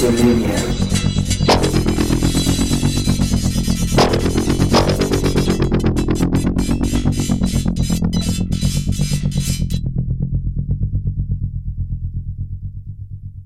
这些年。